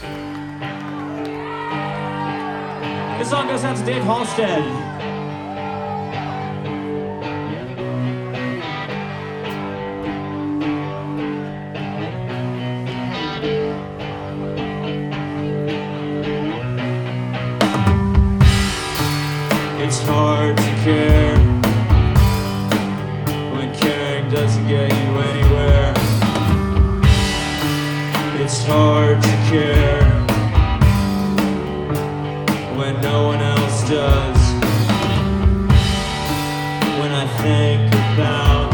This song goes out to Dave Halstead. It's hard to care when caring doesn't get you anywhere. Hard to care when no one else does. When I think about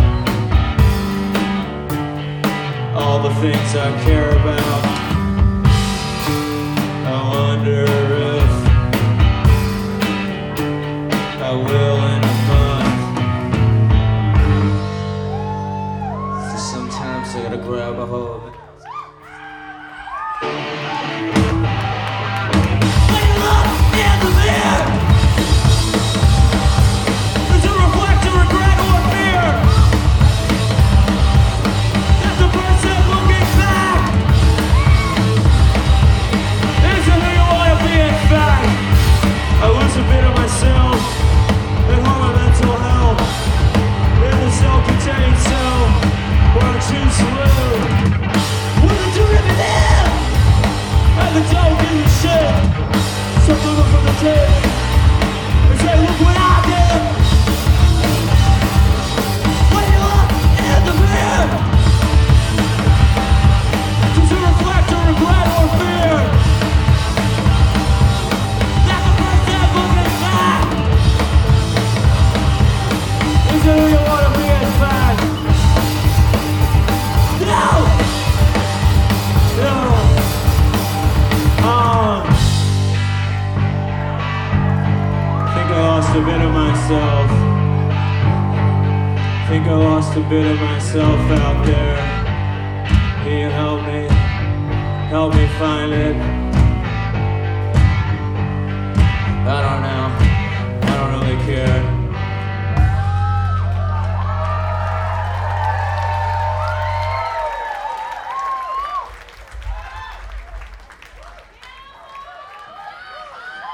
all the things I care about, I wonder if I will in a month. So sometimes I gotta grab a hold don't give a shit. Something up from the tape and say, look what a bit of myself. Think I lost a bit of myself out there. Can you help me? Help me find it. I don't know. I don't really care.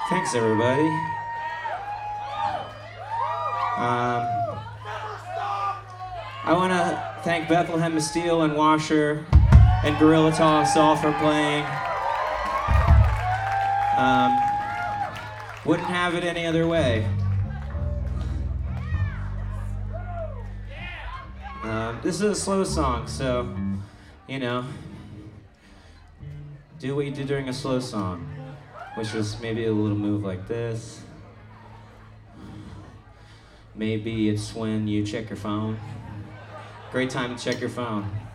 Thanks, everybody. Um, I want to thank Bethlehem Steel and Washer and Guerilla Toss all for playing. Um, wouldn't have it any other way. Um, this is a slow song, so, you know, do what you do during a slow song, which is maybe a little move like this. Maybe it's when you check your phone. Great time to check your phone.